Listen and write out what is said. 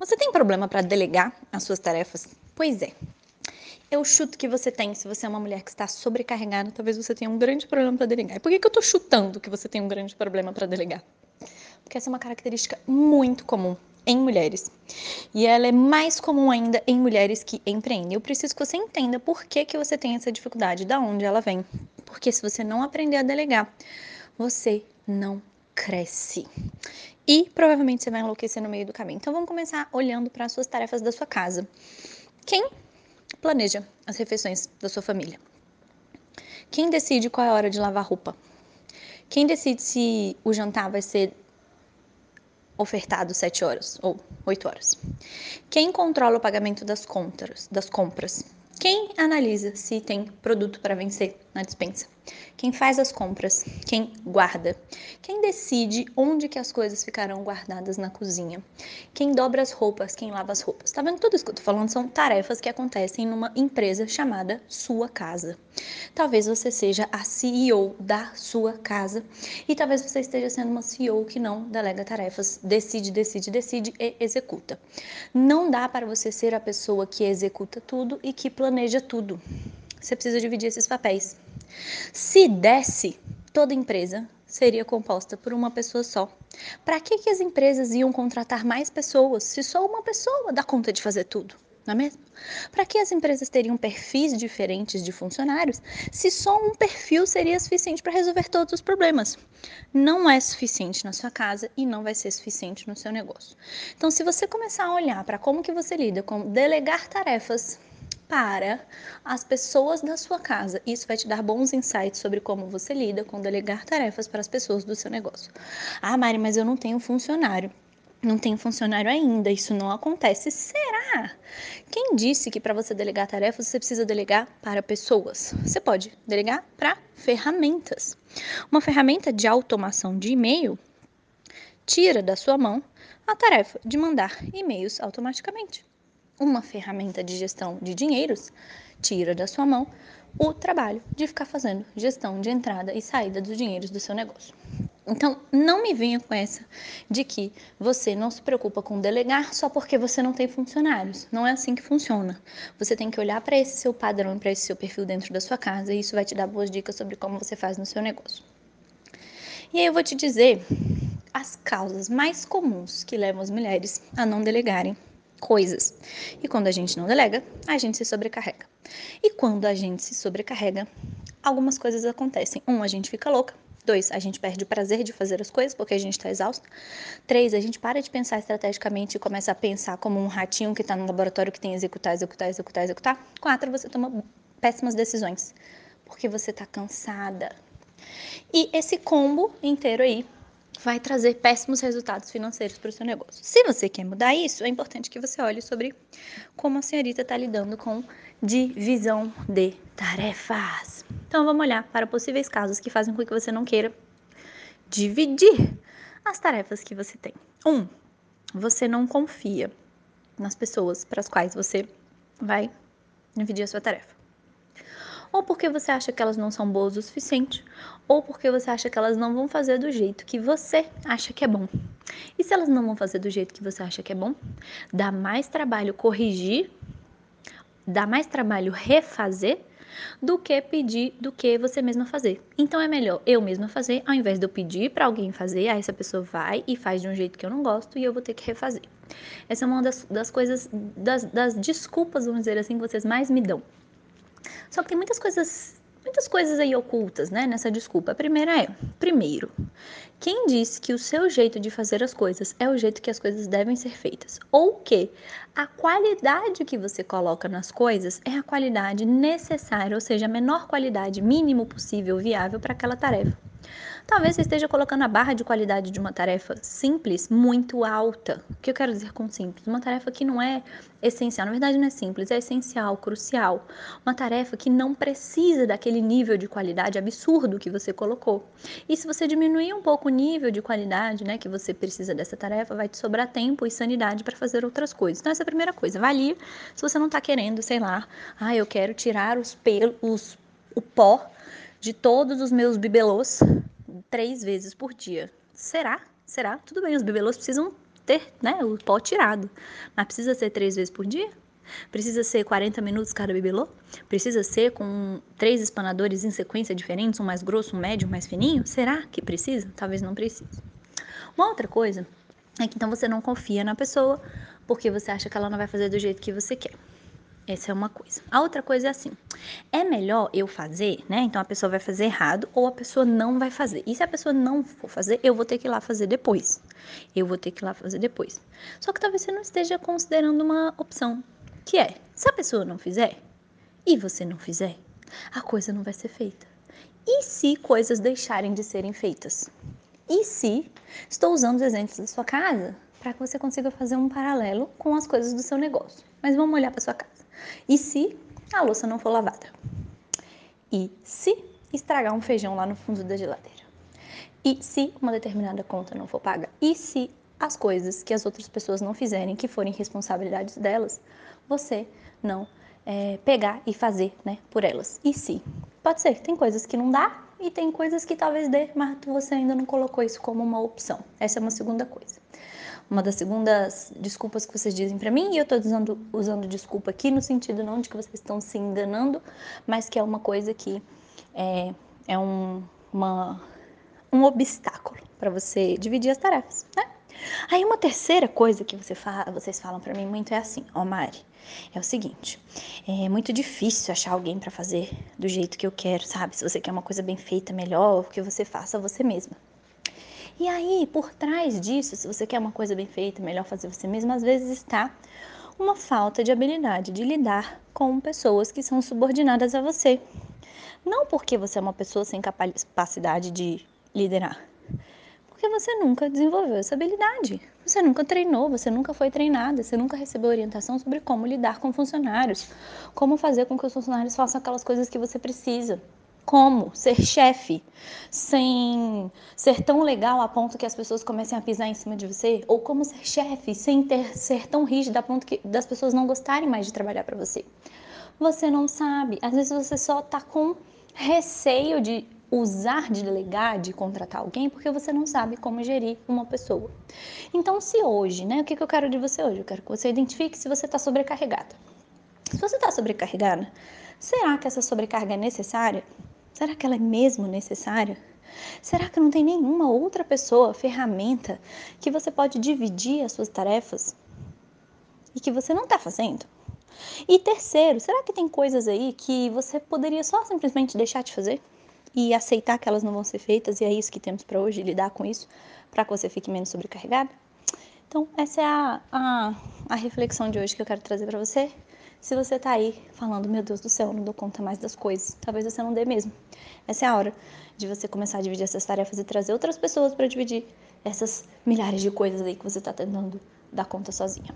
Você tem problema para delegar as suas tarefas? Pois é. Eu chuto que você tem, se você é uma mulher que está sobrecarregada, talvez você tenha um grande problema para delegar. E por que, que eu estou chutando que você tem um grande problema para delegar? Porque essa é uma característica muito comum em mulheres. E ela é mais comum ainda em mulheres que empreendem. Eu preciso que você entenda por que, que você tem essa dificuldade, da onde ela vem. Porque se você não aprender a delegar, você não cresce e provavelmente você vai enlouquecer no meio do caminho. Então vamos começar olhando para as suas tarefas da sua casa. Quem planeja as refeições da sua família? Quem decide qual é a hora de lavar roupa? Quem decide se o jantar vai ser ofertado 7 horas ou 8 horas? Quem controla o pagamento das compras? Das compras? Quem analisa se tem produto para vencer na dispensa? Quem faz as compras? Quem guarda? Quem decide onde que as coisas ficarão guardadas na cozinha? Quem dobra as roupas? Quem lava as roupas? Tá vendo tudo isso que eu tô falando? São tarefas que acontecem numa empresa chamada sua casa. Talvez você seja a CEO da sua casa e talvez você esteja sendo uma CEO que não delega tarefas, decide, decide, decide e executa. Não dá para você ser a pessoa que executa tudo e que planeja tudo. Você precisa dividir esses papéis. Se desse, toda empresa seria composta por uma pessoa só. Para que, que as empresas iam contratar mais pessoas se só uma pessoa dá conta de fazer tudo? Não é mesmo? Para que as empresas teriam perfis diferentes de funcionários se só um perfil seria suficiente para resolver todos os problemas? Não é suficiente na sua casa e não vai ser suficiente no seu negócio. Então, se você começar a olhar para como que você lida com delegar tarefas para as pessoas da sua casa. Isso vai te dar bons insights sobre como você lida com delegar tarefas para as pessoas do seu negócio. Ah, Mari, mas eu não tenho funcionário. Não tenho funcionário ainda, isso não acontece. Será? Quem disse que para você delegar tarefas você precisa delegar para pessoas? Você pode delegar para ferramentas. Uma ferramenta de automação de e-mail tira da sua mão a tarefa de mandar e-mails automaticamente uma ferramenta de gestão de dinheiros, tira da sua mão o trabalho de ficar fazendo gestão de entrada e saída dos dinheiros do seu negócio. Então, não me venha com essa de que você não se preocupa com delegar só porque você não tem funcionários. Não é assim que funciona. Você tem que olhar para esse seu padrão, para esse seu perfil dentro da sua casa, e isso vai te dar boas dicas sobre como você faz no seu negócio. E aí eu vou te dizer as causas mais comuns que levam as mulheres a não delegarem coisas. E quando a gente não delega, a gente se sobrecarrega. E quando a gente se sobrecarrega, algumas coisas acontecem. Um, a gente fica louca. Dois, a gente perde o prazer de fazer as coisas porque a gente está exausto. Três, a gente para de pensar estrategicamente e começa a pensar como um ratinho que está no laboratório que tem executar, executar, executar, executar. Quatro, você toma péssimas decisões porque você está cansada. E esse combo inteiro aí vai trazer péssimos resultados financeiros para o seu negócio. Se você quer mudar isso, é importante que você olhe sobre como a senhorita está lidando com divisão de tarefas. Então vamos olhar para possíveis casos que fazem com que você não queira dividir as tarefas que você tem. Um, você não confia nas pessoas para as quais você vai dividir a sua tarefa ou porque você acha que elas não são boas o suficiente, ou porque você acha que elas não vão fazer do jeito que você acha que é bom. E se elas não vão fazer do jeito que você acha que é bom, dá mais trabalho corrigir, dá mais trabalho refazer do que pedir, do que você mesma fazer. Então é melhor eu mesma fazer, ao invés de eu pedir para alguém fazer, aí essa pessoa vai e faz de um jeito que eu não gosto e eu vou ter que refazer. Essa é uma das, das coisas, das, das desculpas, vamos dizer assim, que vocês mais me dão. Só que tem muitas coisas, muitas coisas aí ocultas, né, nessa desculpa. A primeira é, primeiro, quem disse que o seu jeito de fazer as coisas é o jeito que as coisas devem ser feitas? Ou que a qualidade que você coloca nas coisas é a qualidade necessária, ou seja, a menor qualidade mínimo possível viável para aquela tarefa. Talvez você esteja colocando a barra de qualidade de uma tarefa simples muito alta. O que eu quero dizer com simples? Uma tarefa que não é essencial, na verdade não é simples, é essencial, crucial. Uma tarefa que não precisa daquele nível de qualidade absurdo que você colocou. E se você diminuir um pouco o nível de qualidade, né, que você precisa dessa tarefa, vai te sobrar tempo e sanidade para fazer outras coisas. Então essa é a primeira coisa. Avalie se você não está querendo, sei lá, ah, eu quero tirar os pelos, o pó de todos os meus bibelôs três vezes por dia. Será? Será? Tudo bem, os bibelôs precisam ter né, o pó tirado. Mas precisa ser três vezes por dia? Precisa ser 40 minutos cada bibelô? Precisa ser com três espanadores em sequência diferentes, um mais grosso, um médio, um mais fininho? Será que precisa? Talvez não precise. Uma outra coisa é que então você não confia na pessoa porque você acha que ela não vai fazer do jeito que você quer. Essa é uma coisa. A outra coisa é assim: é melhor eu fazer, né? Então a pessoa vai fazer errado ou a pessoa não vai fazer. E se a pessoa não for fazer, eu vou ter que ir lá fazer depois. Eu vou ter que ir lá fazer depois. Só que talvez você não esteja considerando uma opção, que é: se a pessoa não fizer e você não fizer, a coisa não vai ser feita. E se coisas deixarem de serem feitas? E se estou usando os exemplos da sua casa para que você consiga fazer um paralelo com as coisas do seu negócio? Mas vamos olhar para sua casa. E se a louça não for lavada? E se estragar um feijão lá no fundo da geladeira? E se uma determinada conta não for paga? E se as coisas que as outras pessoas não fizerem, que forem responsabilidades delas, você não é, pegar e fazer né, por elas? E se? Pode ser, tem coisas que não dá e tem coisas que talvez dê, mas você ainda não colocou isso como uma opção. Essa é uma segunda coisa uma das segundas desculpas que vocês dizem para mim, e eu estou usando, usando desculpa aqui no sentido não de que vocês estão se enganando, mas que é uma coisa que é, é um, uma, um obstáculo para você dividir as tarefas, né? Aí uma terceira coisa que você fala, vocês falam para mim muito é assim, ó oh, Mari, é o seguinte, é muito difícil achar alguém para fazer do jeito que eu quero, sabe? Se você quer uma coisa bem feita, melhor que você faça você mesma. E aí, por trás disso, se você quer uma coisa bem feita, melhor fazer você mesmo, às vezes está uma falta de habilidade de lidar com pessoas que são subordinadas a você. Não porque você é uma pessoa sem capacidade de liderar, porque você nunca desenvolveu essa habilidade. Você nunca treinou, você nunca foi treinada, você nunca recebeu orientação sobre como lidar com funcionários, como fazer com que os funcionários façam aquelas coisas que você precisa como ser chefe sem ser tão legal a ponto que as pessoas comecem a pisar em cima de você, ou como ser chefe sem ter, ser tão rígido a ponto que, das pessoas não gostarem mais de trabalhar para você. Você não sabe, às vezes você só está com receio de usar de delegar, de contratar alguém, porque você não sabe como gerir uma pessoa. Então, se hoje, né, o que, que eu quero de você hoje? Eu quero que você identifique se você está sobrecarregada. Se você está sobrecarregada, será que essa sobrecarga é necessária? Será que ela é mesmo necessária? Será que não tem nenhuma outra pessoa, ferramenta, que você pode dividir as suas tarefas e que você não está fazendo? E terceiro, será que tem coisas aí que você poderia só simplesmente deixar de fazer e aceitar que elas não vão ser feitas e é isso que temos para hoje, lidar com isso, para que você fique menos sobrecarregada? Então, essa é a, a, a reflexão de hoje que eu quero trazer para você. Se você está aí falando, meu Deus do céu, não dou conta mais das coisas, talvez você não dê mesmo. Essa é a hora de você começar a dividir essas tarefas e trazer outras pessoas para dividir essas milhares de coisas aí que você está tentando dar conta sozinha.